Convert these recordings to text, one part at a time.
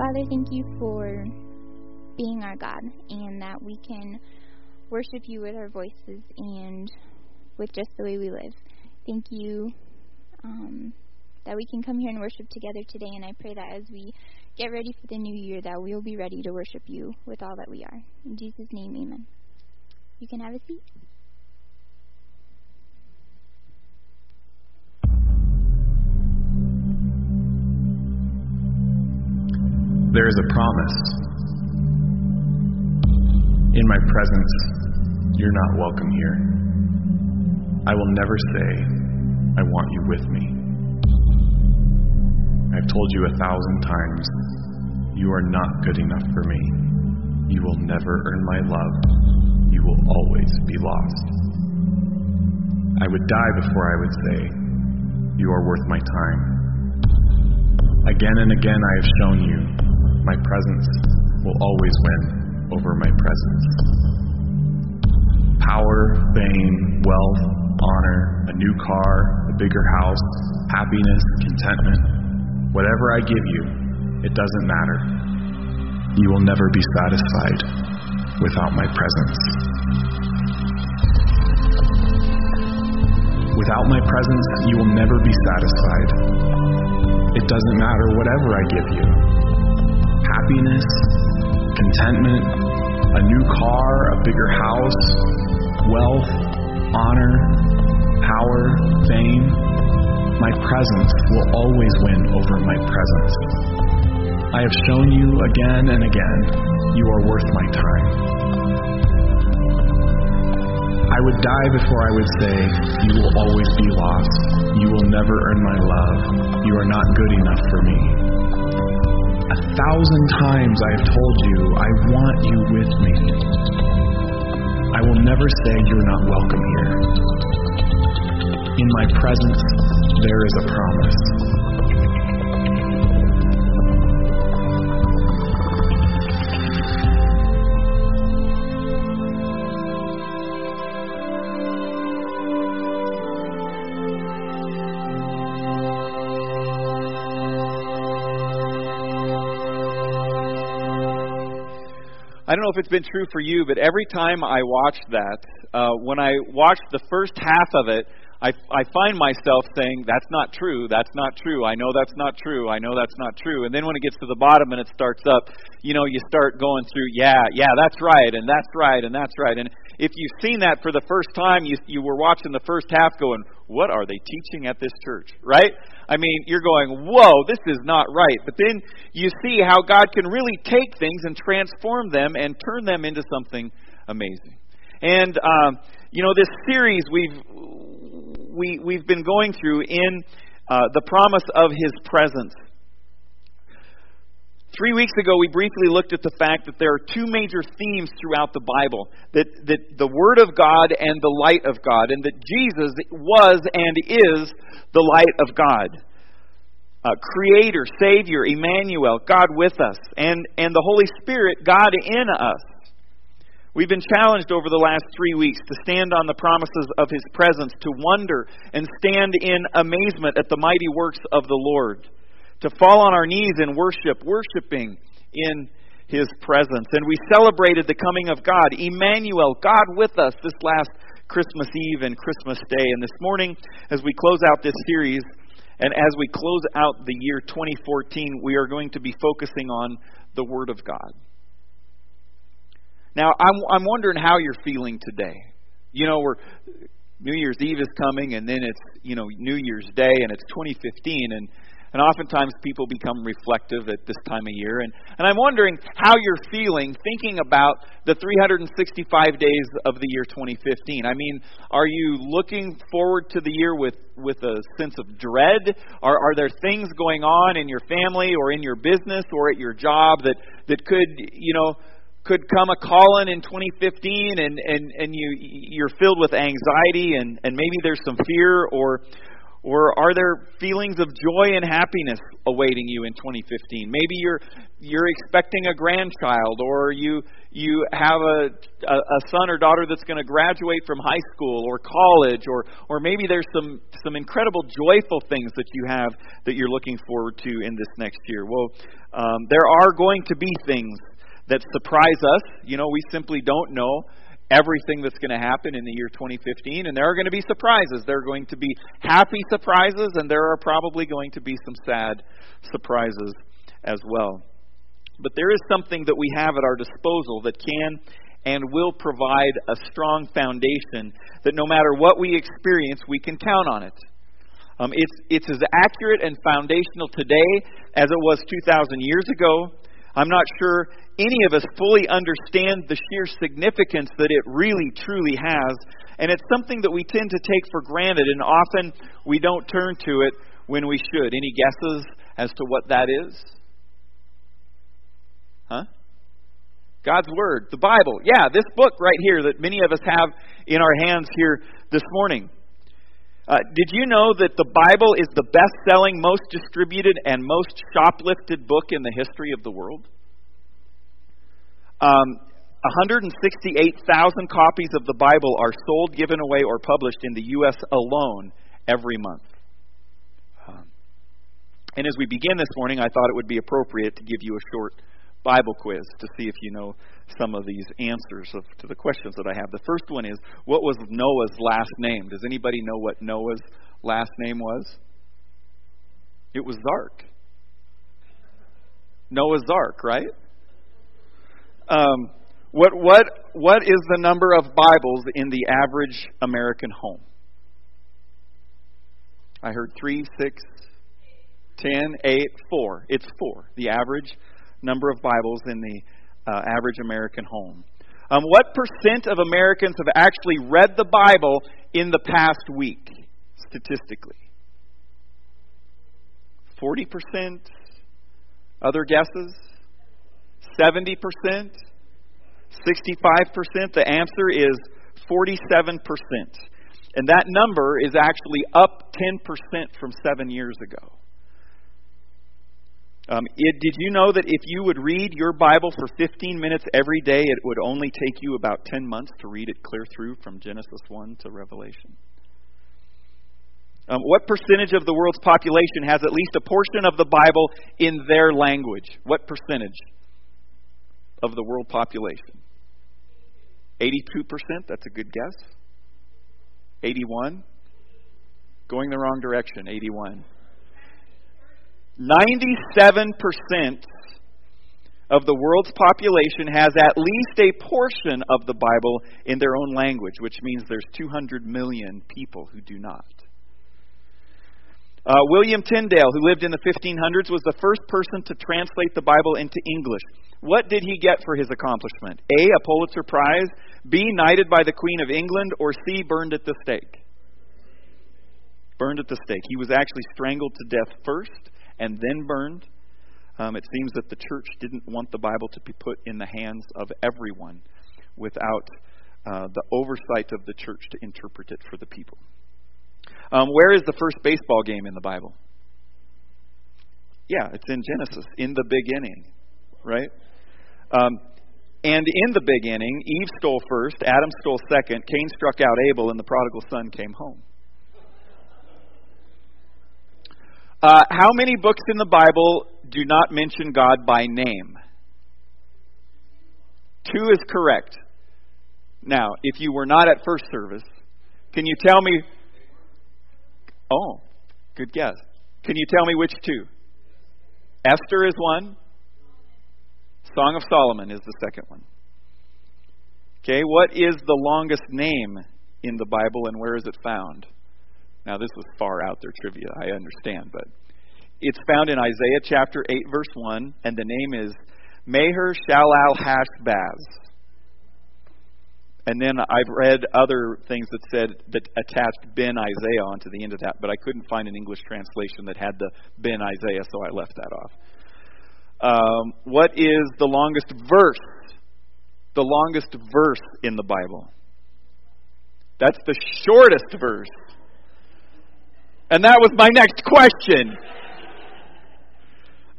Father, thank you for being our God and that we can worship you with our voices and with just the way we live. Thank you um, that we can come here and worship together today, and I pray that as we get ready for the new year, that we'll be ready to worship you with all that we are. In Jesus' name, amen. You can have a seat. There is a promise. In my presence, you're not welcome here. I will never say, I want you with me. I've told you a thousand times, you are not good enough for me. You will never earn my love. You will always be lost. I would die before I would say, You are worth my time. Again and again I have shown you my presence will always win over my presence. Power, fame, wealth, honor, a new car, a bigger house, happiness, contentment, whatever I give you, it doesn't matter. You will never be satisfied without my presence. Without my presence, you will never be satisfied. It doesn't matter whatever I give you happiness, contentment, a new car, a bigger house, wealth, honor, power, fame. My presence will always win over my presence. I have shown you again and again you are worth my time. I would die before I would say, You will always be lost. You will never earn my love. You are not good enough for me. A thousand times I have told you, I want you with me. I will never say you're not welcome here. In my presence, there is a promise. I don't know if it's been true for you, but every time I watch that, uh, when I watch the first half of it, I, I find myself saying, That's not true, that's not true, I know that's not true, I know that's not true. And then when it gets to the bottom and it starts up, you know, you start going through, Yeah, yeah, that's right, and that's right, and that's right. And if you've seen that for the first time, you, you were watching the first half going, What are they teaching at this church? Right? I mean, you're going, whoa, this is not right. But then you see how God can really take things and transform them and turn them into something amazing. And um, you know, this series we've we we've been going through in uh, the promise of His presence. Three weeks ago, we briefly looked at the fact that there are two major themes throughout the Bible that, that the Word of God and the light of God, and that Jesus was and is the light of God. Uh, creator, Savior, Emmanuel, God with us, and, and the Holy Spirit, God in us. We've been challenged over the last three weeks to stand on the promises of His presence, to wonder and stand in amazement at the mighty works of the Lord to fall on our knees and worship, worshiping in His presence. And we celebrated the coming of God, Emmanuel, God with us, this last Christmas Eve and Christmas Day. And this morning, as we close out this series, and as we close out the year 2014, we are going to be focusing on the Word of God. Now, I'm, I'm wondering how you're feeling today. You know, we're New Year's Eve is coming, and then it's you know New Year's Day, and it's 2015, and and oftentimes people become reflective at this time of year. And, and I'm wondering how you're feeling thinking about the 365 days of the year 2015. I mean, are you looking forward to the year with, with a sense of dread? Are, are there things going on in your family or in your business or at your job that, that could, you know, could come a calling in 2015 and, and, and you, you're filled with anxiety and, and maybe there's some fear or Or are there feelings of joy and happiness awaiting you in 2015? Maybe you're you're expecting a grandchild, or you you have a a, a son or daughter that's going to graduate from high school or college, or or maybe there's some some incredible joyful things that you have that you're looking forward to in this next year. Well, um, there are going to be things that surprise us. You know, we simply don't know everything that's going to happen in the year 2015, and there are going to be surprises. There are going to be happy surprises, and there are probably going to be some sad surprises as well. But there is something that we have at our disposal that can and will provide a strong foundation that no matter what we experience, we can count on it. Um, it's, it's as accurate and foundational today as it was 2,000 years ago. I'm not sure any of us fully understand the sheer significance that it really, truly has. And it's something that we tend to take for granted, and often we don't turn to it when we should. Any guesses as to what that is? Huh? God's Word, the Bible. Yeah, this book right here that many of us have in our hands here this morning. Uh, did you know that the Bible is the best selling, most distributed, and most shoplifted book in the history of the world? Um, 168,000 copies of the Bible are sold, given away, or published in the U.S. alone every month. Um, and as we begin this morning, I thought it would be appropriate to give you a short Bible quiz to see if you know some of these answers of, to the questions that I have. The first one is What was Noah's last name? Does anybody know what Noah's last name was? It was Zark. Noah's Ark, right? Um, what, what, what is the number of Bibles in the average American home? I heard three, six, ten, eight, four. It's four. The average number of Bibles in the uh, average American home. Um, what percent of Americans have actually read the Bible in the past week, statistically? 40%? Other guesses? 70%? 65%? The answer is 47%. And that number is actually up 10% from seven years ago. Um, it, did you know that if you would read your Bible for 15 minutes every day, it would only take you about 10 months to read it clear through from Genesis 1 to Revelation? Um, what percentage of the world's population has at least a portion of the Bible in their language? What percentage of the world population? 82%? That's a good guess. 81? Going the wrong direction, 81. 97% of the world's population has at least a portion of the Bible in their own language, which means there's 200 million people who do not. Uh, William Tyndale, who lived in the 1500s, was the first person to translate the Bible into English. What did he get for his accomplishment? A. A Pulitzer Prize. B. Knighted by the Queen of England. Or C. Burned at the stake. Burned at the stake. He was actually strangled to death first and then burned. Um, it seems that the church didn't want the Bible to be put in the hands of everyone without uh, the oversight of the church to interpret it for the people. Um, where is the first baseball game in the Bible? Yeah, it's in Genesis, in the beginning, right? Um, and in the beginning, Eve stole first, Adam stole second, Cain struck out Abel, and the prodigal son came home. Uh, how many books in the Bible do not mention God by name? Two is correct. Now, if you were not at first service, can you tell me? Oh, good guess. Can you tell me which two? Esther is one. Song of Solomon is the second one. Okay, what is the longest name in the Bible and where is it found? Now, this was far out there trivia, I understand, but it's found in Isaiah chapter 8, verse 1, and the name is Maher Shalal Hashbaz. And then I've read other things that said that attached Ben Isaiah onto the end of that, but I couldn't find an English translation that had the Ben Isaiah, so I left that off. Um, what is the longest verse? The longest verse in the Bible. That's the shortest verse. And that was my next question.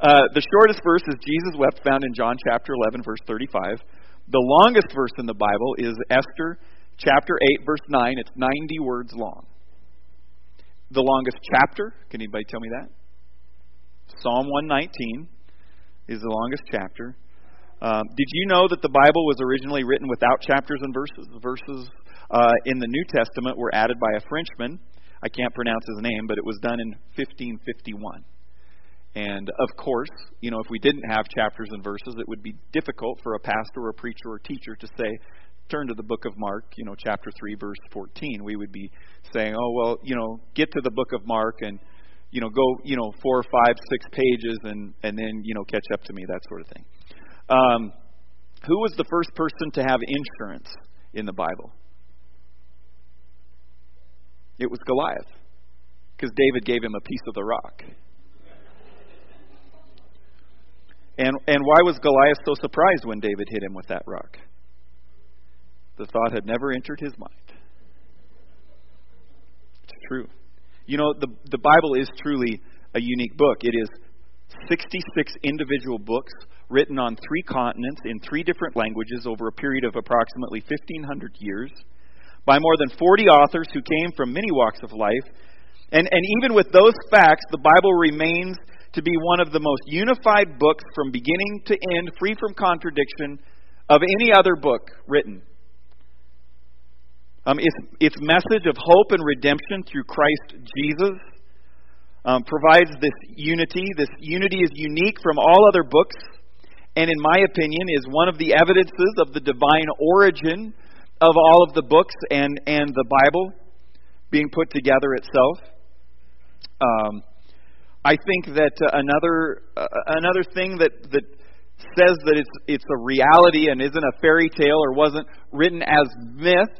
Uh, the shortest verse is Jesus wept, found in John chapter 11, verse 35. The longest verse in the Bible is Esther chapter 8, verse 9. It's 90 words long. The longest chapter, can anybody tell me that? Psalm 119 is the longest chapter. Um, did you know that the Bible was originally written without chapters and verses? The verses uh, in the New Testament were added by a Frenchman. I can't pronounce his name, but it was done in 1551. And of course, you know, if we didn't have chapters and verses, it would be difficult for a pastor or a preacher or teacher to say, turn to the book of Mark, you know, chapter 3, verse 14. We would be saying, oh, well, you know, get to the book of Mark and, you know, go, you know, four, five, six pages and, and then, you know, catch up to me, that sort of thing. Um, who was the first person to have insurance in the Bible? It was Goliath, because David gave him a piece of the rock. And, and why was Goliath so surprised when David hit him with that rock? The thought had never entered his mind. It's true. You know, the, the Bible is truly a unique book. It is 66 individual books written on three continents in three different languages over a period of approximately 1,500 years by more than 40 authors who came from many walks of life. And, and even with those facts, the Bible remains to be one of the most unified books from beginning to end, free from contradiction, of any other book written. Um, its, its message of hope and redemption through Christ Jesus um, provides this unity. This unity is unique from all other books, and in my opinion, is one of the evidences of the divine origin of all of the books and, and the Bible being put together itself. Um, I think that uh, another uh, another thing that that says that it's it's a reality and isn't a fairy tale or wasn't written as myth,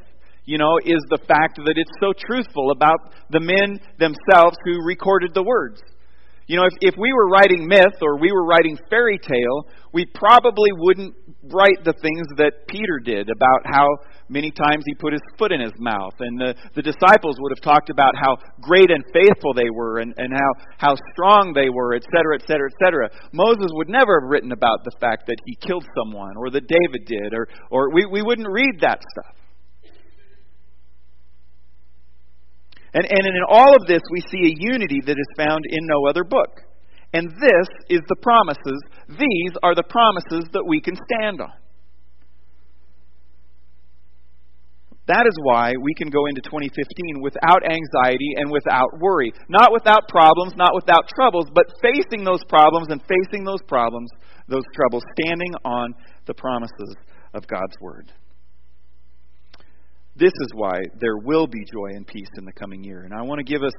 you know, is the fact that it's so truthful about the men themselves who recorded the words. You know, if, if we were writing myth or we were writing fairy tale, we probably wouldn't write the things that Peter did about how many times he put his foot in his mouth. And the, the disciples would have talked about how great and faithful they were and, and how, how strong they were, etc., etc., etc. Moses would never have written about the fact that he killed someone or that David did, or, or we, we wouldn't read that stuff. And, and in all of this, we see a unity that is found in no other book. And this is the promises. These are the promises that we can stand on. That is why we can go into 2015 without anxiety and without worry. Not without problems, not without troubles, but facing those problems and facing those problems, those troubles, standing on the promises of God's Word. This is why there will be joy and peace in the coming year. And I want to give us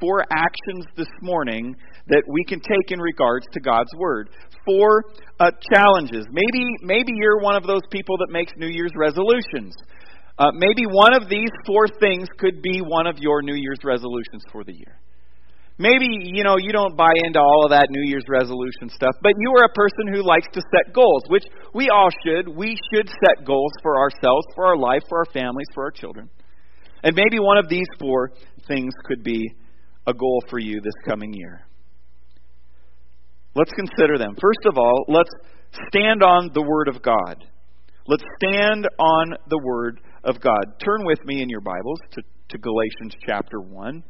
four actions this morning that we can take in regards to God's Word. Four uh, challenges. Maybe, maybe you're one of those people that makes New Year's resolutions. Uh, maybe one of these four things could be one of your New Year's resolutions for the year. Maybe, you know, you don't buy into all of that New Year's resolution stuff, but you are a person who likes to set goals, which we all should. We should set goals for ourselves, for our life, for our families, for our children. And maybe one of these four things could be a goal for you this coming year. Let's consider them. First of all, let's stand on the Word of God. Let's stand on the Word of God. Turn with me in your Bibles to, to Galatians chapter 1.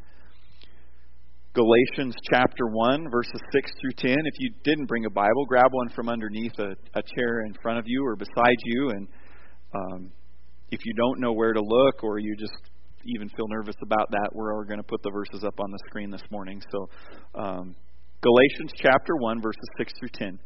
Galatians chapter 1, verses 6 through 10. If you didn't bring a Bible, grab one from underneath a, a chair in front of you or beside you. And um, if you don't know where to look or you just even feel nervous about that, we're going to put the verses up on the screen this morning. So, um, Galatians chapter 1, verses 6 through 10.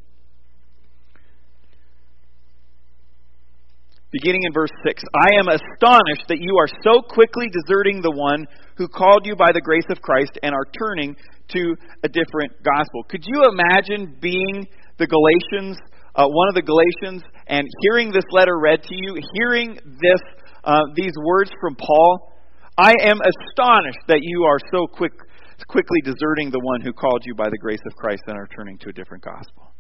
Beginning in verse 6 I am astonished that you are so quickly deserting the one who called you by the grace of Christ and are turning to a different gospel. Could you imagine being the Galatians, uh, one of the Galatians, and hearing this letter read to you, hearing this, uh, these words from Paul? I am astonished that you are so quick, quickly deserting the one who called you by the grace of Christ and are turning to a different gospel.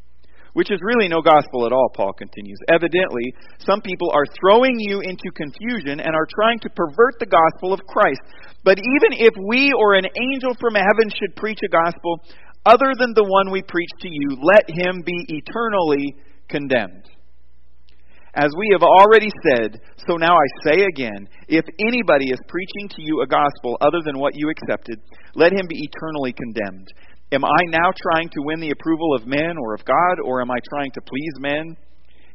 Which is really no gospel at all, Paul continues. Evidently, some people are throwing you into confusion and are trying to pervert the gospel of Christ. But even if we or an angel from heaven should preach a gospel other than the one we preach to you, let him be eternally condemned. As we have already said, so now I say again if anybody is preaching to you a gospel other than what you accepted, let him be eternally condemned. Am I now trying to win the approval of men or of God, or am I trying to please men?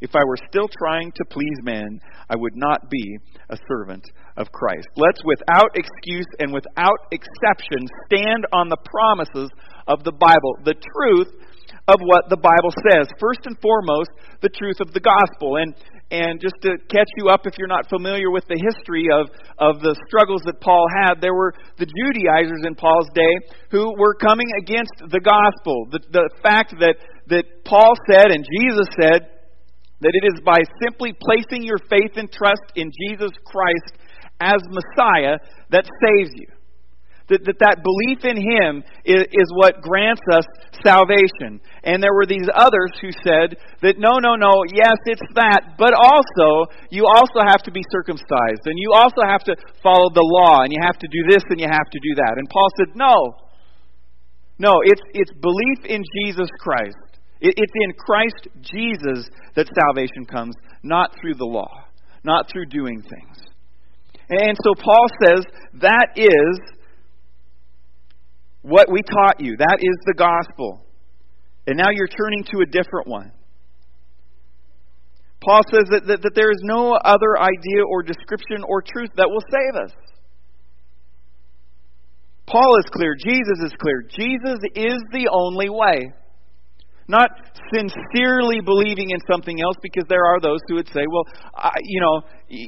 If I were still trying to please men, I would not be a servant of Christ. Let's, without excuse and without exception, stand on the promises of the Bible, the truth of what the Bible says. First and foremost, the truth of the gospel. And and just to catch you up if you're not familiar with the history of, of the struggles that Paul had, there were the Judaizers in Paul's day who were coming against the gospel. The, the fact that, that Paul said and Jesus said that it is by simply placing your faith and trust in Jesus Christ as Messiah that saves you. That, that that belief in him is, is what grants us salvation. And there were these others who said that no, no, no, yes, it's that, but also, you also have to be circumcised, and you also have to follow the law, and you have to do this, and you have to do that. And Paul said, no. No, it's, it's belief in Jesus Christ. It, it's in Christ Jesus that salvation comes, not through the law, not through doing things. And so Paul says that is what we taught you. That is the gospel. And now you're turning to a different one. Paul says that, that, that there is no other idea or description or truth that will save us. Paul is clear. Jesus is clear. Jesus is the only way. Not sincerely believing in something else, because there are those who would say, well, I, you know,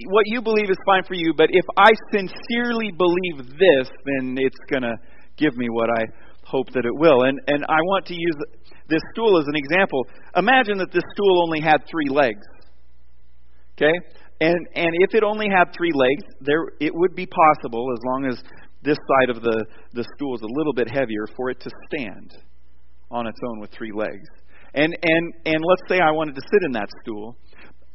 what you believe is fine for you, but if I sincerely believe this, then it's going to give me what I hope that it will. And, and I want to use this stool as an example. Imagine that this stool only had three legs. Okay? And, and if it only had three legs, there, it would be possible, as long as this side of the, the stool is a little bit heavier, for it to stand on its own with three legs. And, and, and let's say I wanted to sit in that stool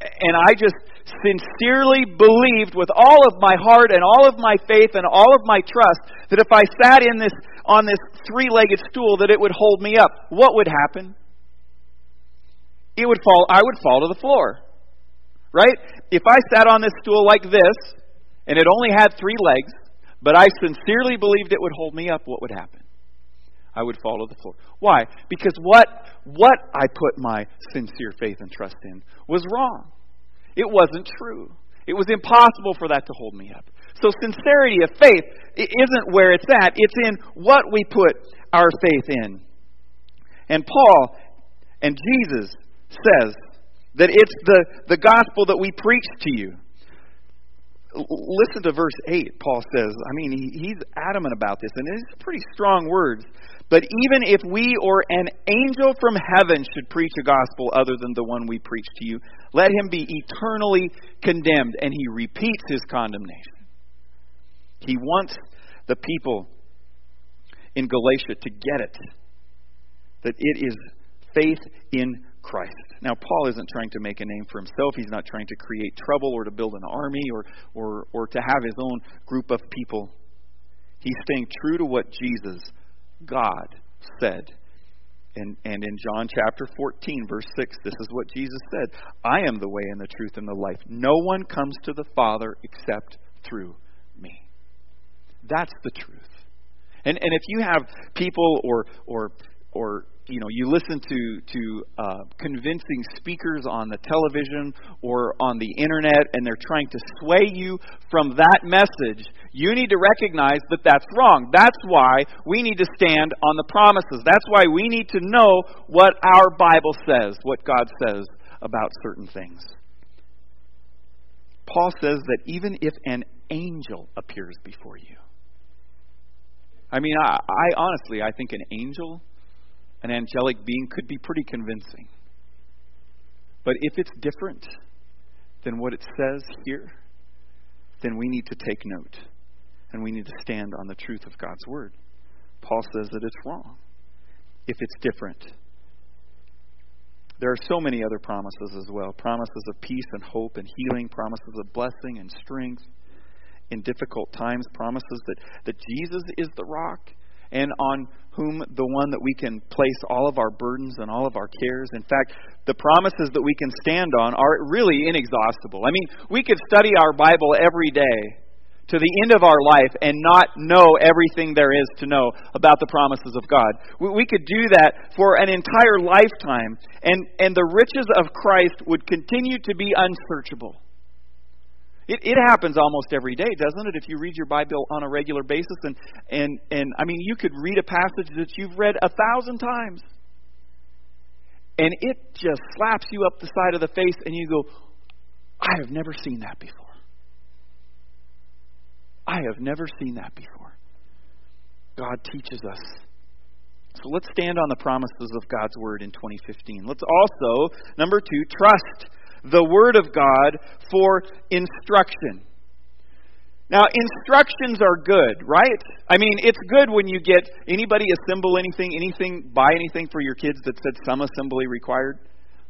and I just sincerely believed with all of my heart and all of my faith and all of my trust that if I sat in this on this three-legged stool that it would hold me up. What would happen? It would fall I would fall to the floor. Right? If I sat on this stool like this and it only had three legs, but I sincerely believed it would hold me up, what would happen? I would fall to the floor. Why? Because what, what I put my sincere faith and trust in was wrong. It wasn't true. It was impossible for that to hold me up. So, sincerity of faith isn't where it's at, it's in what we put our faith in. And Paul and Jesus says that it's the, the gospel that we preach to you. Listen to verse 8, Paul says. I mean, he, he's adamant about this, and it's pretty strong words. But even if we or an angel from heaven should preach a gospel other than the one we preach to you, let him be eternally condemned. And he repeats his condemnation. He wants the people in Galatia to get it that it is faith in Christ. Now, Paul isn't trying to make a name for himself. He's not trying to create trouble or to build an army or, or, or to have his own group of people. He's staying true to what Jesus God said. And, and in John chapter 14, verse 6, this is what Jesus said I am the way and the truth and the life. No one comes to the Father except through me. That's the truth. And, and if you have people or, or, or you know you listen to to uh, convincing speakers on the television or on the internet and they're trying to sway you from that message you need to recognize that that's wrong. That's why we need to stand on the promises. That's why we need to know what our bible says what god says about certain things. Paul says that even if an angel appears before you i mean i, I honestly i think an angel an angelic being could be pretty convincing. But if it's different than what it says here, then we need to take note and we need to stand on the truth of God's Word. Paul says that it's wrong if it's different. There are so many other promises as well promises of peace and hope and healing, promises of blessing and strength in difficult times, promises that, that Jesus is the rock and on whom the one that we can place all of our burdens and all of our cares. In fact, the promises that we can stand on are really inexhaustible. I mean, we could study our Bible every day to the end of our life and not know everything there is to know about the promises of God. We could do that for an entire lifetime, and, and the riches of Christ would continue to be unsearchable. It, it happens almost every day, doesn't it? If you read your Bible on a regular basis, and, and, and I mean, you could read a passage that you've read a thousand times, and it just slaps you up the side of the face, and you go, I have never seen that before. I have never seen that before. God teaches us. So let's stand on the promises of God's Word in 2015. Let's also, number two, trust the Word of God for instruction. Now, instructions are good, right? I mean, it's good when you get anybody assemble anything, anything, buy anything for your kids that said some assembly required,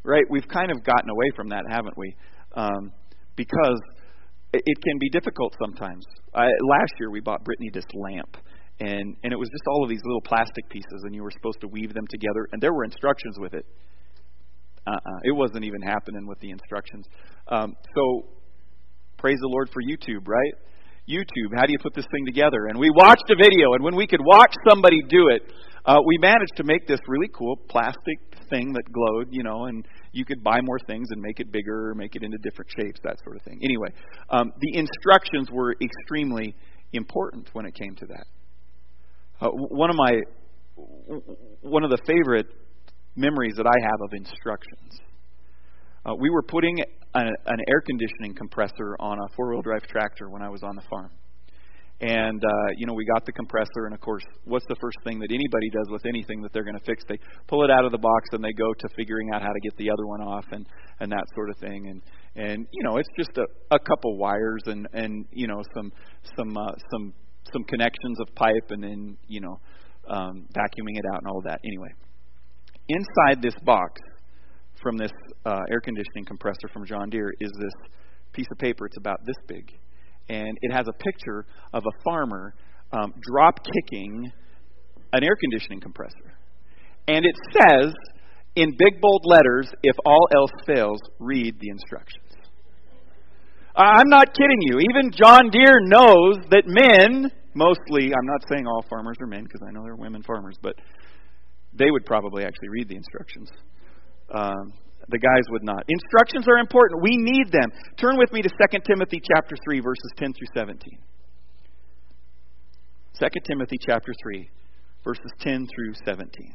right? We've kind of gotten away from that, haven't we? Um, because it can be difficult sometimes. I, last year we bought Brittany this lamp, and and it was just all of these little plastic pieces, and you were supposed to weave them together, and there were instructions with it. Uh-uh, it wasn't even happening with the instructions. Um, so praise the Lord for YouTube, right? YouTube, how do you put this thing together? And we watched a video, and when we could watch somebody do it, uh, we managed to make this really cool plastic thing that glowed, you know, and you could buy more things and make it bigger, make it into different shapes, that sort of thing. Anyway, um, the instructions were extremely important when it came to that. Uh, one of my one of the favorite memories that I have of instructions. Uh, we were putting a, an air conditioning compressor on a four wheel drive tractor when I was on the farm. And, uh, you know, we got the compressor, and of course, what's the first thing that anybody does with anything that they're going to fix? They pull it out of the box and they go to figuring out how to get the other one off and, and that sort of thing. And, and you know, it's just a, a couple wires and, and, you know, some, some, uh, some, some connections of pipe and then, you know, um, vacuuming it out and all of that. Anyway, inside this box from this uh, air conditioning compressor from John Deere is this piece of paper. It's about this big and it has a picture of a farmer um, drop kicking an air conditioning compressor. And it says in big bold letters, if all else fails, read the instructions. I'm not kidding you. Even John Deere knows that men, mostly, I'm not saying all farmers are men because I know there are women farmers, but they would probably actually read the instructions. Um, the guys would not. Instructions are important. We need them. Turn with me to 2 Timothy chapter 3 verses 10 through 17. 2 Timothy chapter 3 verses 10 through 17.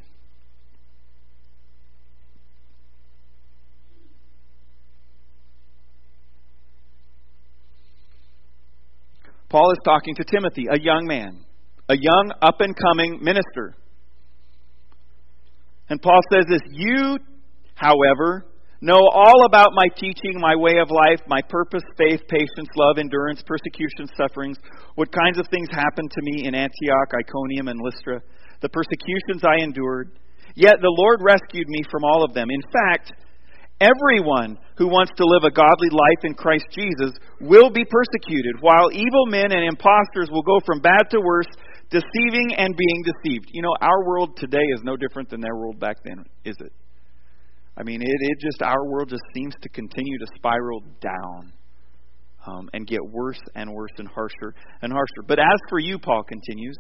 Paul is talking to Timothy, a young man, a young up and coming minister. And Paul says this You however, know all about my teaching, my way of life, my purpose, faith, patience, love, endurance, persecution, sufferings, what kinds of things happened to me in Antioch, Iconium, and Lystra, the persecutions I endured. Yet the Lord rescued me from all of them. In fact, everyone who wants to live a godly life in Christ Jesus will be persecuted, while evil men and impostors will go from bad to worse, deceiving and being deceived. You know, our world today is no different than their world back then, is it? I mean, it, it just, our world just seems to continue to spiral down um, and get worse and worse and harsher and harsher. But as for you, Paul continues,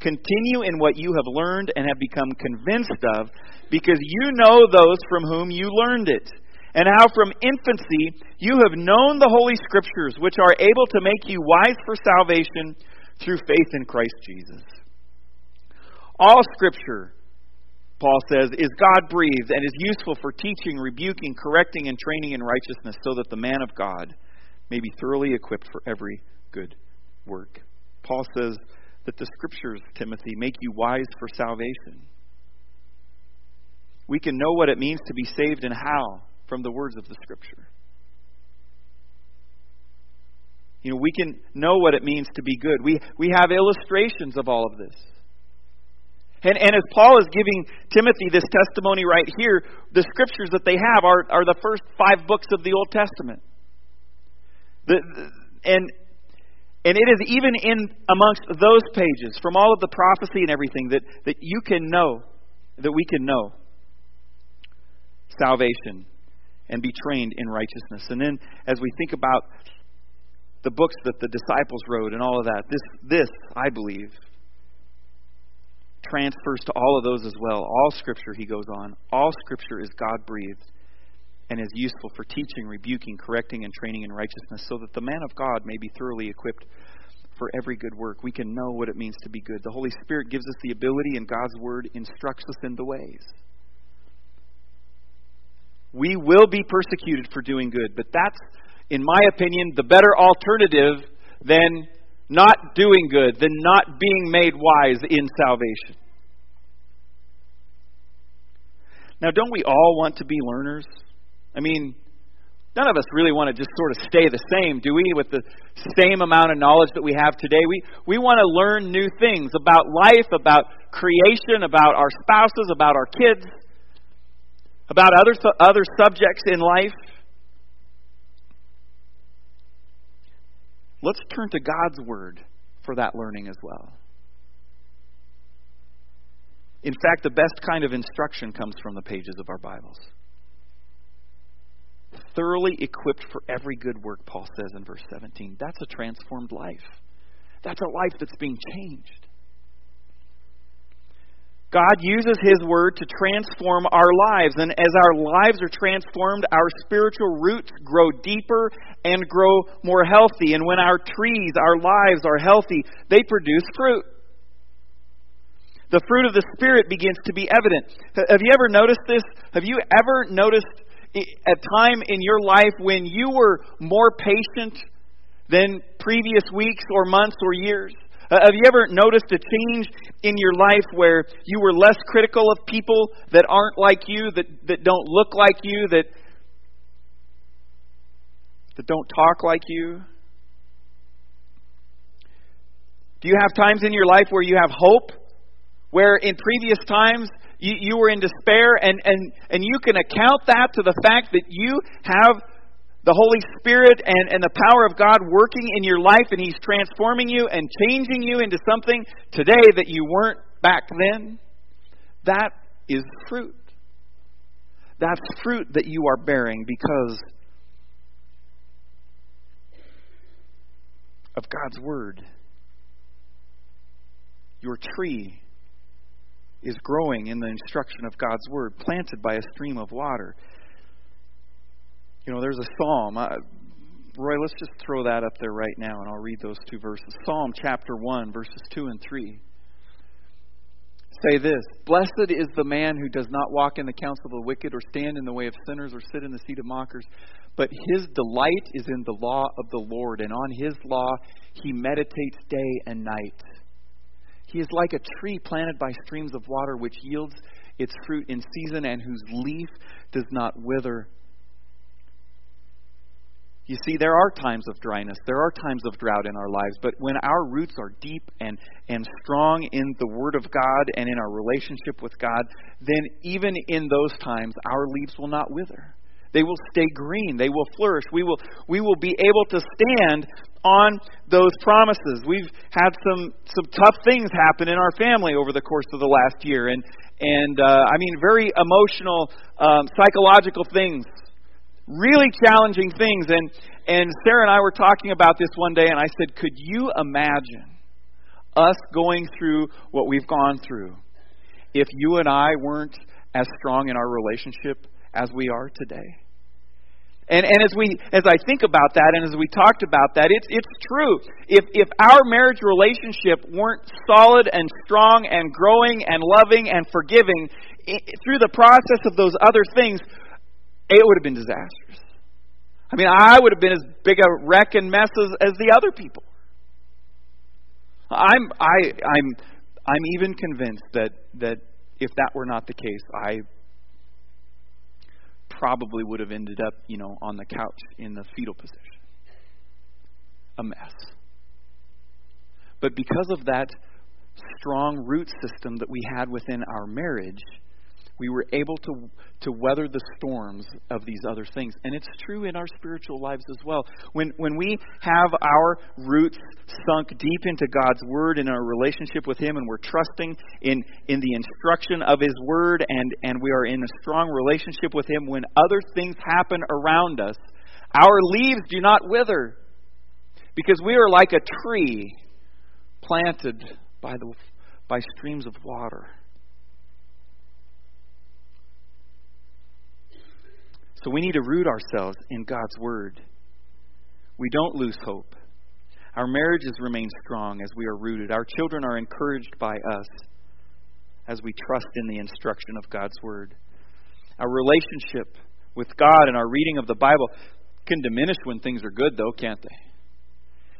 continue in what you have learned and have become convinced of, because you know those from whom you learned it. And how from infancy you have known the Holy Scriptures, which are able to make you wise for salvation through faith in Christ Jesus. All Scripture Paul says, is God breathed and is useful for teaching, rebuking, correcting, and training in righteousness, so that the man of God may be thoroughly equipped for every good work. Paul says that the scriptures, Timothy, make you wise for salvation. We can know what it means to be saved and how from the words of the scripture. You know, we can know what it means to be good. We, we have illustrations of all of this. And, and as Paul is giving Timothy this testimony right here, the scriptures that they have are, are the first five books of the Old Testament. The, and, and it is even in amongst those pages, from all of the prophecy and everything, that, that you can know, that we can know salvation and be trained in righteousness. And then as we think about the books that the disciples wrote and all of that, this, this I believe, transfers to all of those as well. All Scripture, he goes on, all Scripture is God breathed and is useful for teaching, rebuking, correcting, and training in righteousness, so that the man of God may be thoroughly equipped for every good work. We can know what it means to be good. The Holy Spirit gives us the ability, and God's Word instructs us in the ways. We will be persecuted for doing good, but that's, in my opinion, the better alternative than not doing good, than not being made wise in salvation. Now, don't we all want to be learners? I mean, none of us really want to just sort of stay the same, do we? With the same amount of knowledge that we have today. We, we want to learn new things about life, about creation, about our spouses, about our kids, about other, other subjects in life. Let's turn to God's Word for that learning as well. In fact, the best kind of instruction comes from the pages of our Bibles. Thoroughly equipped for every good work, Paul says in verse 17. That's a transformed life. That's a life that's being changed. God uses His Word to transform our lives. And as our lives are transformed, our spiritual roots grow deeper and grow more healthy. And when our trees, our lives are healthy, they produce fruit. The fruit of the Spirit begins to be evident. Have you ever noticed this? Have you ever noticed a time in your life when you were more patient than previous weeks or months or years? Uh, have you ever noticed a change in your life where you were less critical of people that aren't like you, that, that don't look like you, that, that don't talk like you? Do you have times in your life where you have hope? Where in previous times you, you were in despair, and, and, and you can account that to the fact that you have the Holy Spirit and, and the power of God working in your life, and He's transforming you and changing you into something today that you weren't back then, that is fruit. That's fruit that you are bearing because of God's Word. Your tree is growing in the instruction of God's Word, planted by a stream of water. You know, there's a psalm. Uh, Roy, let's just throw that up there right now, and I'll read those two verses. Psalm chapter 1, verses 2 and 3 say this Blessed is the man who does not walk in the counsel of the wicked, or stand in the way of sinners, or sit in the seat of mockers. But his delight is in the law of the Lord, and on his law he meditates day and night. He is like a tree planted by streams of water, which yields its fruit in season, and whose leaf does not wither. You see, there are times of dryness, there are times of drought in our lives, but when our roots are deep and, and strong in the Word of God and in our relationship with God, then even in those times, our leaves will not wither. They will stay green. They will flourish. We will, we will be able to stand on those promises. We've had some, some tough things happen in our family over the course of the last year, and, and uh, I mean, very emotional, um, psychological things really challenging things. And, and Sarah and I were talking about this one day, and I said, Could you imagine us going through what we've gone through if you and I weren't as strong in our relationship as we are today? And, and as we as I think about that and as we talked about that, it's it's true. If if our marriage relationship weren't solid and strong and growing and loving and forgiving it, through the process of those other things, it would have been disastrous. I mean, I would have been as big a wreck and mess as, as the other people. I'm I I'm I'm even convinced that that if that were not the case, I probably would have ended up, you know, on the couch in the fetal position. A mess. But because of that strong root system that we had within our marriage, we were able to to weather the storms of these other things. And it's true in our spiritual lives as well. When when we have our roots sunk deep into God's word in our relationship with him and we're trusting in in the instruction of his word and and we are in a strong relationship with him when other things happen around us, our leaves do not wither because we are like a tree planted by the by streams of water. So we need to root ourselves in God's Word. We don't lose hope. Our marriages remain strong as we are rooted. Our children are encouraged by us as we trust in the instruction of God's Word. Our relationship with God and our reading of the Bible can diminish when things are good, though, can't they?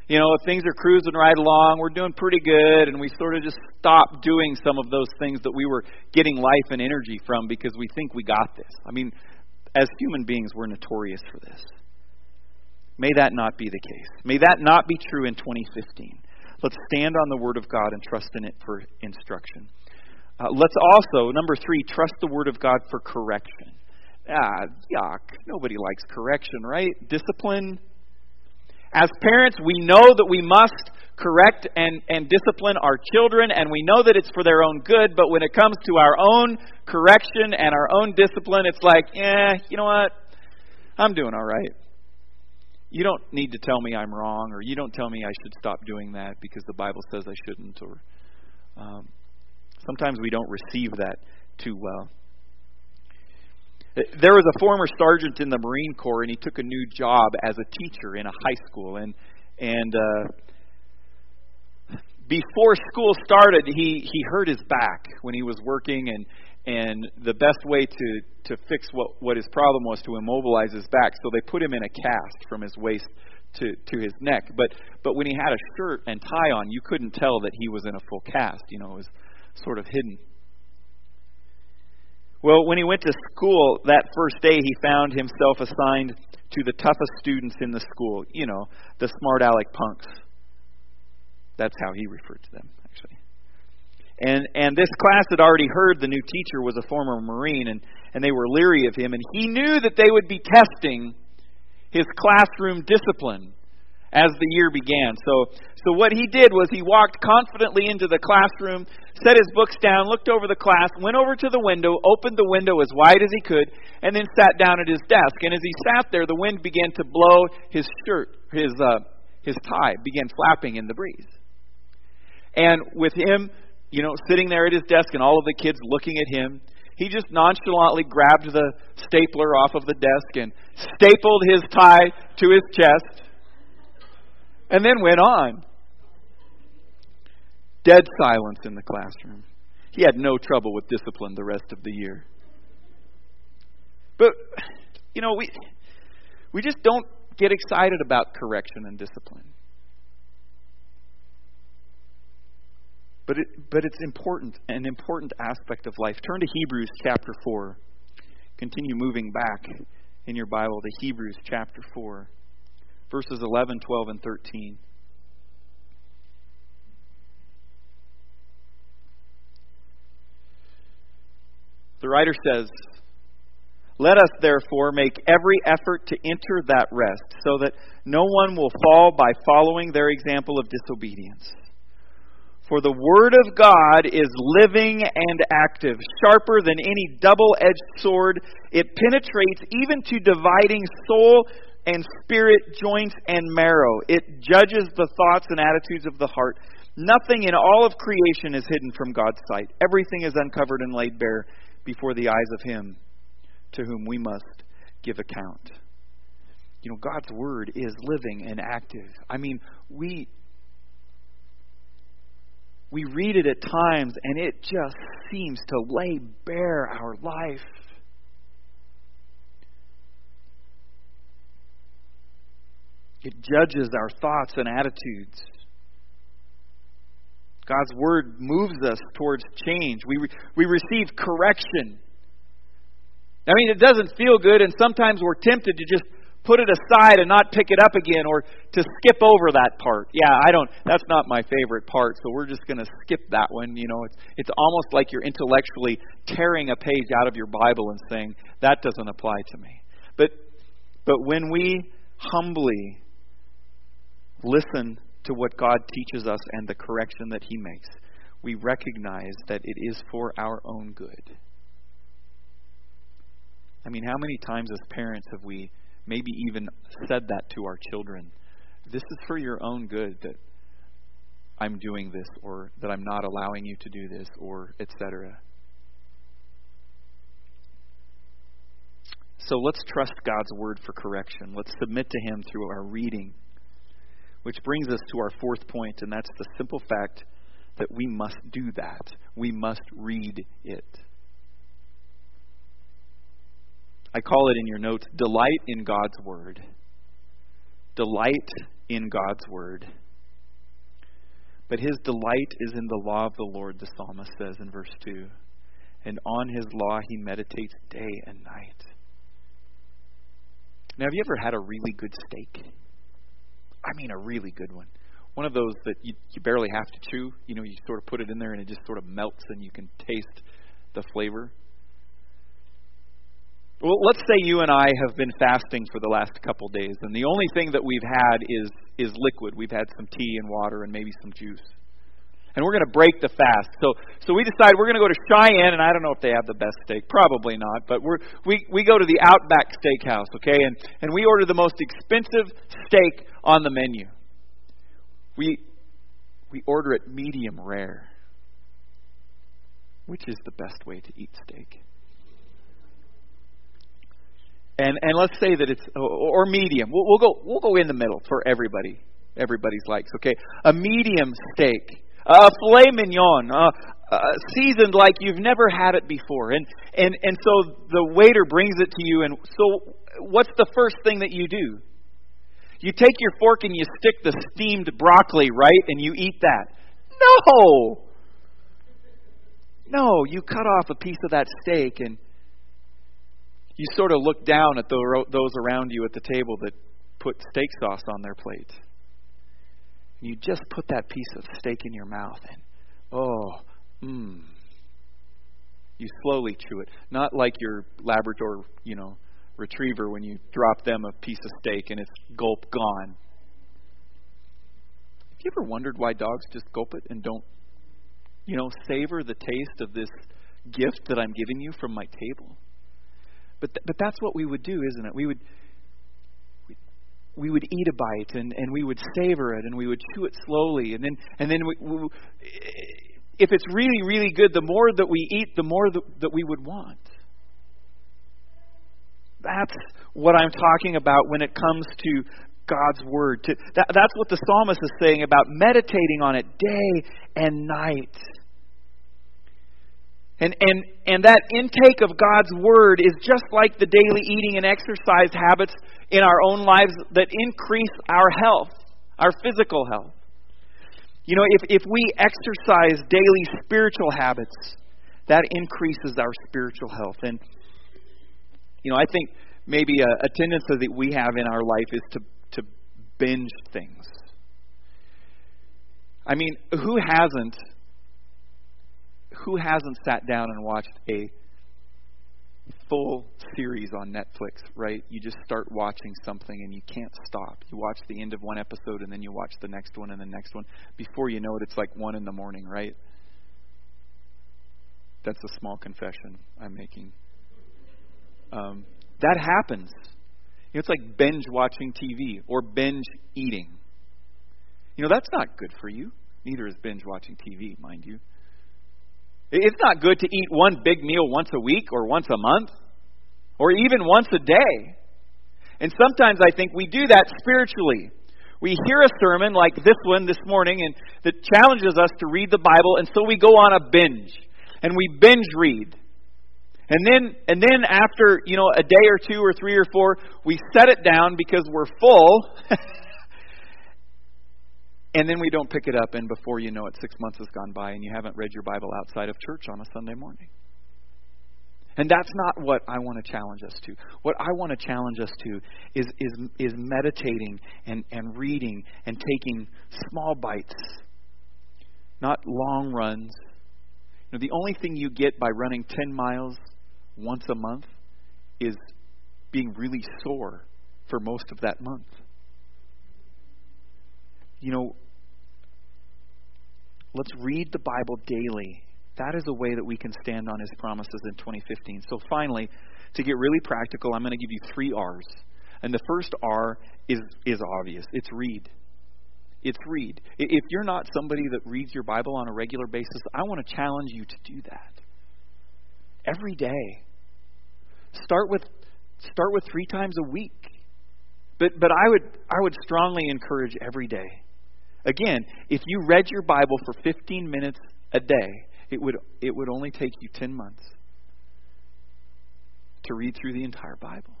You know, if things are cruising right along, we're doing pretty good, and we sort of just stop doing some of those things that we were getting life and energy from because we think we got this. I mean, as human beings, we're notorious for this. May that not be the case. May that not be true in 2015. Let's stand on the Word of God and trust in it for instruction. Uh, let's also, number three, trust the Word of God for correction. Ah, yuck. Nobody likes correction, right? Discipline. As parents, we know that we must correct and, and discipline our children, and we know that it's for their own good, but when it comes to our own correction and our own discipline, it's like, eh, you know what? I'm doing all right. You don't need to tell me I'm wrong, or you don't tell me I should stop doing that because the Bible says I shouldn't, or um, sometimes we don't receive that too well. There was a former sergeant in the Marine Corps, and he took a new job as a teacher in a high school, and and uh, before school started, he he hurt his back when he was working, and and the best way to to fix what what his problem was to immobilize his back. So they put him in a cast from his waist to to his neck. But but when he had a shirt and tie on, you couldn't tell that he was in a full cast. You know, it was sort of hidden. Well, when he went to school that first day, he found himself assigned to the toughest students in the school. You know, the smart aleck punks that's how he referred to them, actually. And and this class had already heard the new teacher was a former Marine, and and they were leery of him, and he knew that they would be testing his classroom discipline as the year began. So so what he did was he walked confidently into the classroom, set his books down, looked over the class, went over to the window, opened the window as wide as he could, and then sat down at his desk. And as he sat there, the wind began to blow his shirt, his uh, his tie began flapping in the breeze. And with him, you know, sitting there at his desk and all of the kids looking at him, he just nonchalantly grabbed the stapler off of the desk and stapled his tie to his chest and then went on. Dead silence in the classroom. He had no trouble with discipline the rest of the year. But, you know, we, we just don't get excited about correction and discipline. But, it, but it's important, an important aspect of life. Turn to Hebrews chapter 4. Continue moving back in your Bible to Hebrews chapter 4, verses 11, 12, and 13. The writer says, Let us therefore make every effort to enter that rest, so that no one will fall by following their example of disobedience. For the Word of God is living and active, sharper than any double edged sword. It penetrates even to dividing soul and spirit, joints and marrow. It judges the thoughts and attitudes of the heart. Nothing in all of creation is hidden from God's sight. Everything is uncovered and laid bare before the eyes of Him to whom we must give account. You know, God's Word is living and active. I mean, we we read it at times and it just seems to lay bare our life. It judges our thoughts and attitudes. God's Word moves us towards change. We, re- we receive correction. I mean, it doesn't feel good, and sometimes we're tempted to just put it aside and not pick it up again or to skip over that part. Yeah, I don't that's not my favorite part, so we're just going to skip that one, you know. It's it's almost like you're intellectually tearing a page out of your Bible and saying that doesn't apply to me. But but when we humbly listen to what God teaches us and the correction that he makes, we recognize that it is for our own good. I mean, how many times as parents have we maybe even said that to our children? This is for your own good that I'm doing this, or that I'm not allowing you to do this, or etc. So let's trust God's word for correction. Let's submit to Him through our reading. Which brings us to our fourth point, and that's the simple fact that we must do that. We must read it. I call it in your notes delight in God's Word. Delight in God's Word. But his delight is in the law of the Lord, the psalmist says in verse 2. And on his law he meditates day and night. Now, have you ever had a really good steak? I mean, a really good one. One of those that you, you barely have to chew. You know, you sort of put it in there and it just sort of melts and you can taste the flavor. Well, let's say you and I have been fasting for the last couple days, and the only thing that we've had is is liquid. We've had some tea and water and maybe some juice. And we're going to break the fast. So so we decide we're going to go to Cheyenne, and I don't know if they have the best steak, probably not, but we're we we go to the Outback Steakhouse, okay, and and we order the most expensive steak on the menu. We we order it medium rare, which is the best way to eat steak. And and let's say that it's or medium. We'll, we'll go we'll go in the middle for everybody. Everybody's likes. Okay, a medium steak, a filet mignon, uh, uh, seasoned like you've never had it before. And and and so the waiter brings it to you. And so what's the first thing that you do? You take your fork and you stick the steamed broccoli right, and you eat that. No. No, you cut off a piece of that steak and you sort of look down at the, those around you at the table that put steak sauce on their plate. And you just put that piece of steak in your mouth and, oh, mmm. You slowly chew it. Not like your Labrador, you know, retriever when you drop them a piece of steak and it's gulp gone. Have you ever wondered why dogs just gulp it and don't, you know, savor the taste of this gift that I'm giving you from my table? But th- but that's what we would do, isn't it? We would we, would eat a bite and, and we would savor it and we would chew it slowly and then and then we, we, if it's really really good, the more that we eat, the more that, that we would want. That's what I'm talking about when it comes to God's word. To, that, that's what the psalmist is saying about meditating on it day and night. And, and, and that intake of God's Word is just like the daily eating and exercise habits in our own lives that increase our health, our physical health. You know, if, if we exercise daily spiritual habits, that increases our spiritual health. And, you know, I think maybe a, a tendency that we have in our life is to, to binge things. I mean, who hasn't who hasn't sat down and watched a full series on Netflix, right? You just start watching something and you can't stop. You watch the end of one episode and then you watch the next one and the next one. Before you know it, it's like one in the morning, right? That's a small confession I'm making. Um, that happens. It's like binge watching TV or binge eating. You know, that's not good for you. Neither is binge watching TV, mind you. It's not good to eat one big meal once a week or once a month or even once a day. And sometimes I think we do that spiritually. We hear a sermon like this one this morning and that challenges us to read the Bible and so we go on a binge and we binge read. And then and then after, you know, a day or two or three or four, we set it down because we're full And then we don't pick it up, and before you know it, six months has gone by, and you haven't read your Bible outside of church on a Sunday morning. And that's not what I want to challenge us to. What I want to challenge us to is, is, is meditating and, and reading and taking small bites, not long runs. You know, the only thing you get by running 10 miles once a month is being really sore for most of that month. You know, let's read the Bible daily that is a way that we can stand on His promises in 2015. So, finally, to get really practical, I'm going to give you three R's. And the first R is, is obvious it's read. It's read. If you're not somebody that reads your Bible on a regular basis, I want to challenge you to do that. Every day. Start with start with three times a week. But but I would I would strongly encourage every day. Again, if you read your Bible for 15 minutes a day, it would, it would only take you 10 months to read through the entire Bible.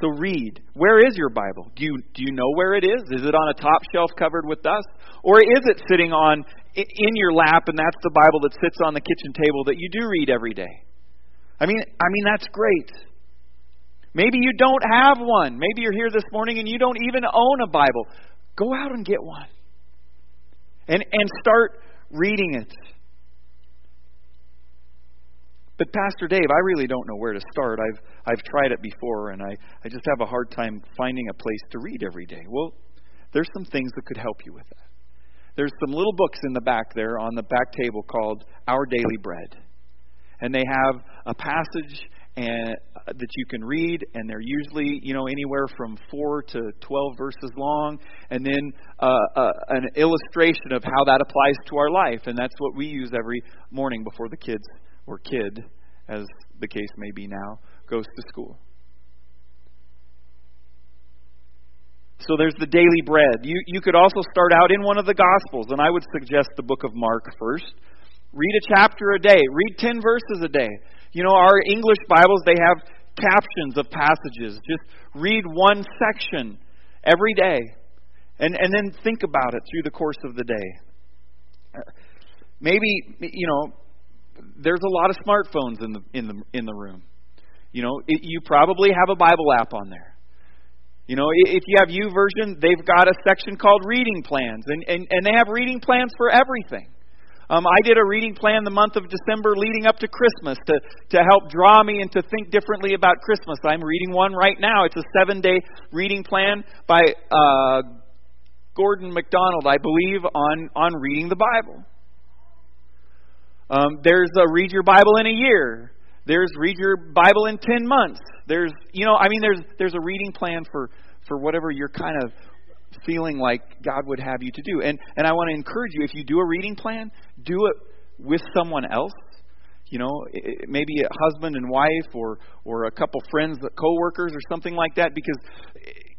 So read. Where is your Bible? Do you, do you know where it is? Is it on a top shelf covered with dust? Or is it sitting on in your lap and that's the Bible that sits on the kitchen table that you do read every day? I mean, I mean that's great. Maybe you don't have one. Maybe you're here this morning and you don't even own a Bible. Go out and get one and, and start reading it. But Pastor Dave, I really don't know where to start. I've I've tried it before and I, I just have a hard time finding a place to read every day. Well, there's some things that could help you with that. There's some little books in the back there on the back table called Our Daily Bread. And they have a passage and uh, that you can read, and they're usually you know anywhere from four to twelve verses long, and then uh, uh, an illustration of how that applies to our life, and that's what we use every morning before the kids or kid, as the case may be now, goes to school. So there's the daily bread. You you could also start out in one of the gospels, and I would suggest the book of Mark first. Read a chapter a day. Read 10 verses a day. You know, our English Bibles, they have captions of passages. Just read one section every day. And, and then think about it through the course of the day. Maybe, you know, there's a lot of smartphones in the, in the, in the room. You know, it, you probably have a Bible app on there. You know, if you have U YouVersion, they've got a section called reading plans, and, and, and they have reading plans for everything. Um, I did a reading plan the month of December leading up to Christmas to, to help draw me and to think differently about Christmas. I'm reading one right now. It's a seven day reading plan by uh, Gordon MacDonald, I believe, on, on reading the Bible. Um, there's a read your Bible in a year. There's read your Bible in 10 months. There's, you know, I mean, there's, there's a reading plan for, for whatever you're kind of feeling like God would have you to do. And and I want to encourage you if you do a reading plan, do it with someone else. You know, maybe a husband and wife or or a couple friends, coworkers or something like that because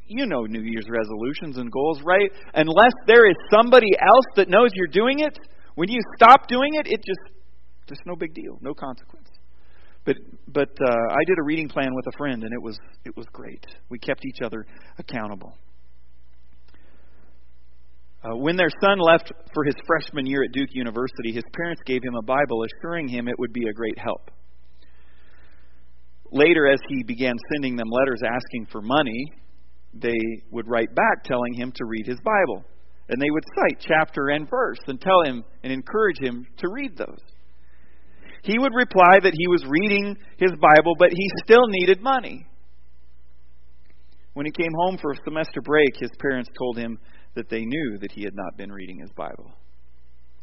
you know New Year's resolutions and goals, right? Unless there is somebody else that knows you're doing it, when you stop doing it, it just just no big deal, no consequence. But but uh, I did a reading plan with a friend, and it was it was great. We kept each other accountable. Uh, when their son left for his freshman year at Duke University, his parents gave him a Bible, assuring him it would be a great help. Later, as he began sending them letters asking for money, they would write back telling him to read his Bible. And they would cite chapter and verse and tell him and encourage him to read those. He would reply that he was reading his Bible, but he still needed money. When he came home for a semester break, his parents told him that they knew that he had not been reading his Bible.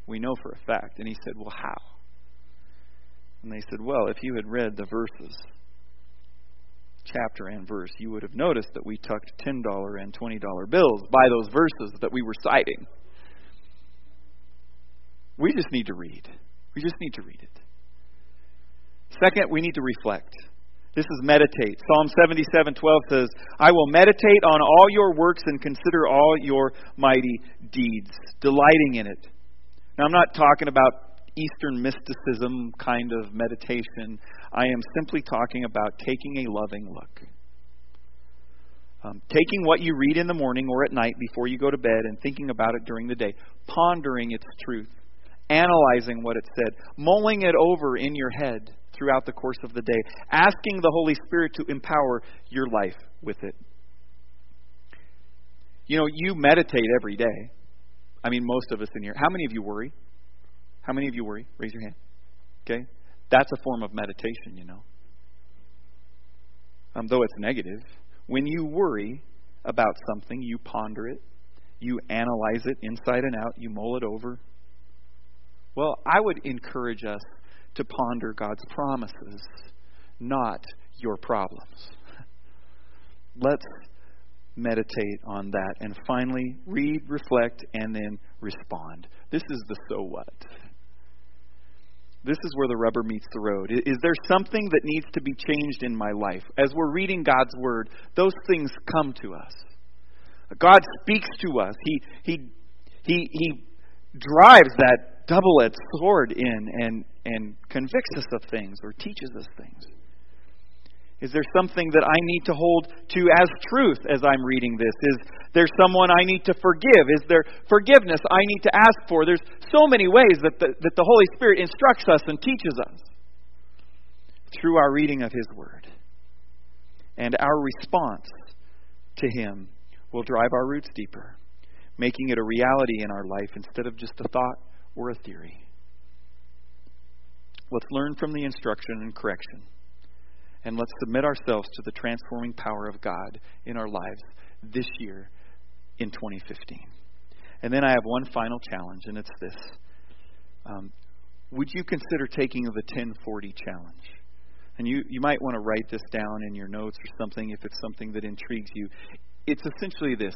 We know for a fact. And he said, Well, how? And they said, Well, if you had read the verses, chapter and verse, you would have noticed that we tucked $10 and $20 bills by those verses that we were citing. We just need to read. We just need to read it. Second, we need to reflect. This is meditate. Psalm 77:12 says, "I will meditate on all your works and consider all your mighty deeds, delighting in it." Now I'm not talking about Eastern mysticism kind of meditation. I am simply talking about taking a loving look. Um, taking what you read in the morning or at night before you go to bed and thinking about it during the day, pondering its truth, analyzing what it said, mulling it over in your head throughout the course of the day, asking the Holy Spirit to empower your life with it. You know, you meditate every day. I mean, most of us in here. How many of you worry? How many of you worry? Raise your hand. Okay? That's a form of meditation, you know. Um, though it's negative. When you worry about something, you ponder it, you analyze it inside and out, you mull it over. Well, I would encourage us to ponder God's promises, not your problems. Let's meditate on that. And finally, read, reflect, and then respond. This is the so what. This is where the rubber meets the road. Is there something that needs to be changed in my life? As we're reading God's Word, those things come to us. God speaks to us. He, he, he, he drives that double edged sword in and, and convicts us of things or teaches us things. Is there something that I need to hold to as truth as I'm reading this? Is there someone I need to forgive? Is there forgiveness I need to ask for? There's so many ways that the, that the Holy Spirit instructs us and teaches us through our reading of His Word. And our response to Him will drive our roots deeper, making it a reality in our life instead of just a thought or a theory. Let's learn from the instruction and correction and let's submit ourselves to the transforming power of God in our lives this year in 2015. And then I have one final challenge, and it's this. Um, would you consider taking the 1040 challenge? And you, you might want to write this down in your notes or something if it's something that intrigues you. It's essentially this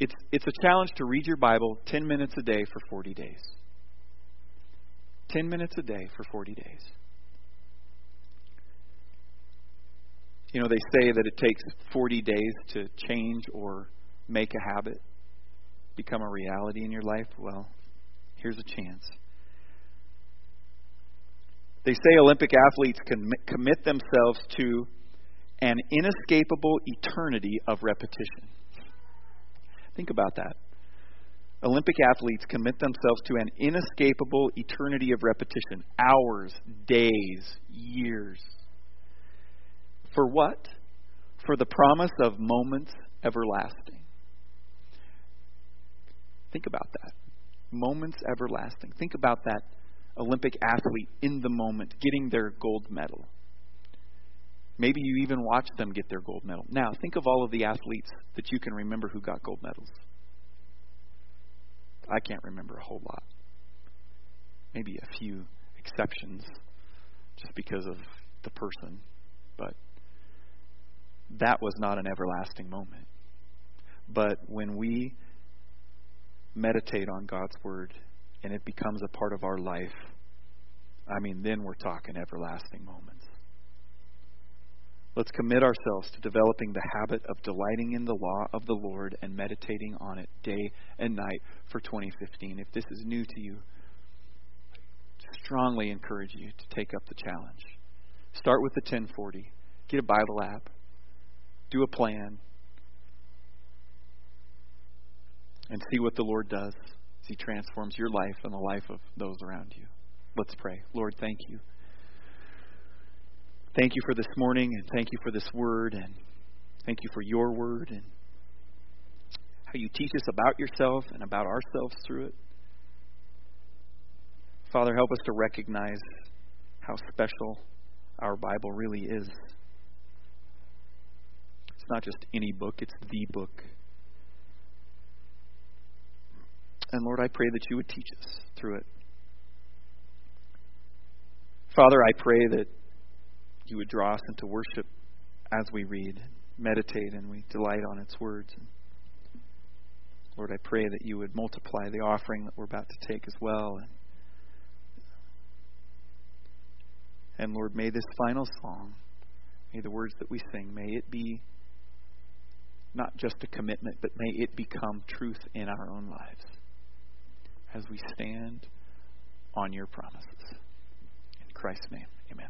it's, it's a challenge to read your Bible 10 minutes a day for 40 days. 10 minutes a day for 40 days. You know, they say that it takes 40 days to change or make a habit become a reality in your life. Well, here's a chance. They say Olympic athletes can commit themselves to an inescapable eternity of repetition. Think about that. Olympic athletes commit themselves to an inescapable eternity of repetition hours, days, years. For what? For the promise of moments everlasting. Think about that. Moments everlasting. Think about that Olympic athlete in the moment getting their gold medal. Maybe you even watched them get their gold medal. Now, think of all of the athletes that you can remember who got gold medals. I can't remember a whole lot. Maybe a few exceptions just because of the person, but that was not an everlasting moment. But when we meditate on God's Word and it becomes a part of our life, I mean, then we're talking everlasting moments. Let's commit ourselves to developing the habit of delighting in the law of the Lord and meditating on it day and night for 2015. If this is new to you, I strongly encourage you to take up the challenge. Start with the 1040. Get a Bible app do a plan, and see what the Lord does as He transforms your life and the life of those around you. Let's pray. Lord, thank you. Thank you for this morning, and thank you for this word, and thank you for your word, and how you teach us about yourself and about ourselves through it. Father, help us to recognize how special our Bible really is. It's not just any book, it's the book. And Lord, I pray that you would teach us through it. Father, I pray that you would draw us into worship as we read, meditate, and we delight on its words. And Lord, I pray that you would multiply the offering that we're about to take as well. And, and Lord, may this final song, may the words that we sing, may it be not just a commitment, but may it become truth in our own lives as we stand on your promises. In Christ's name, amen.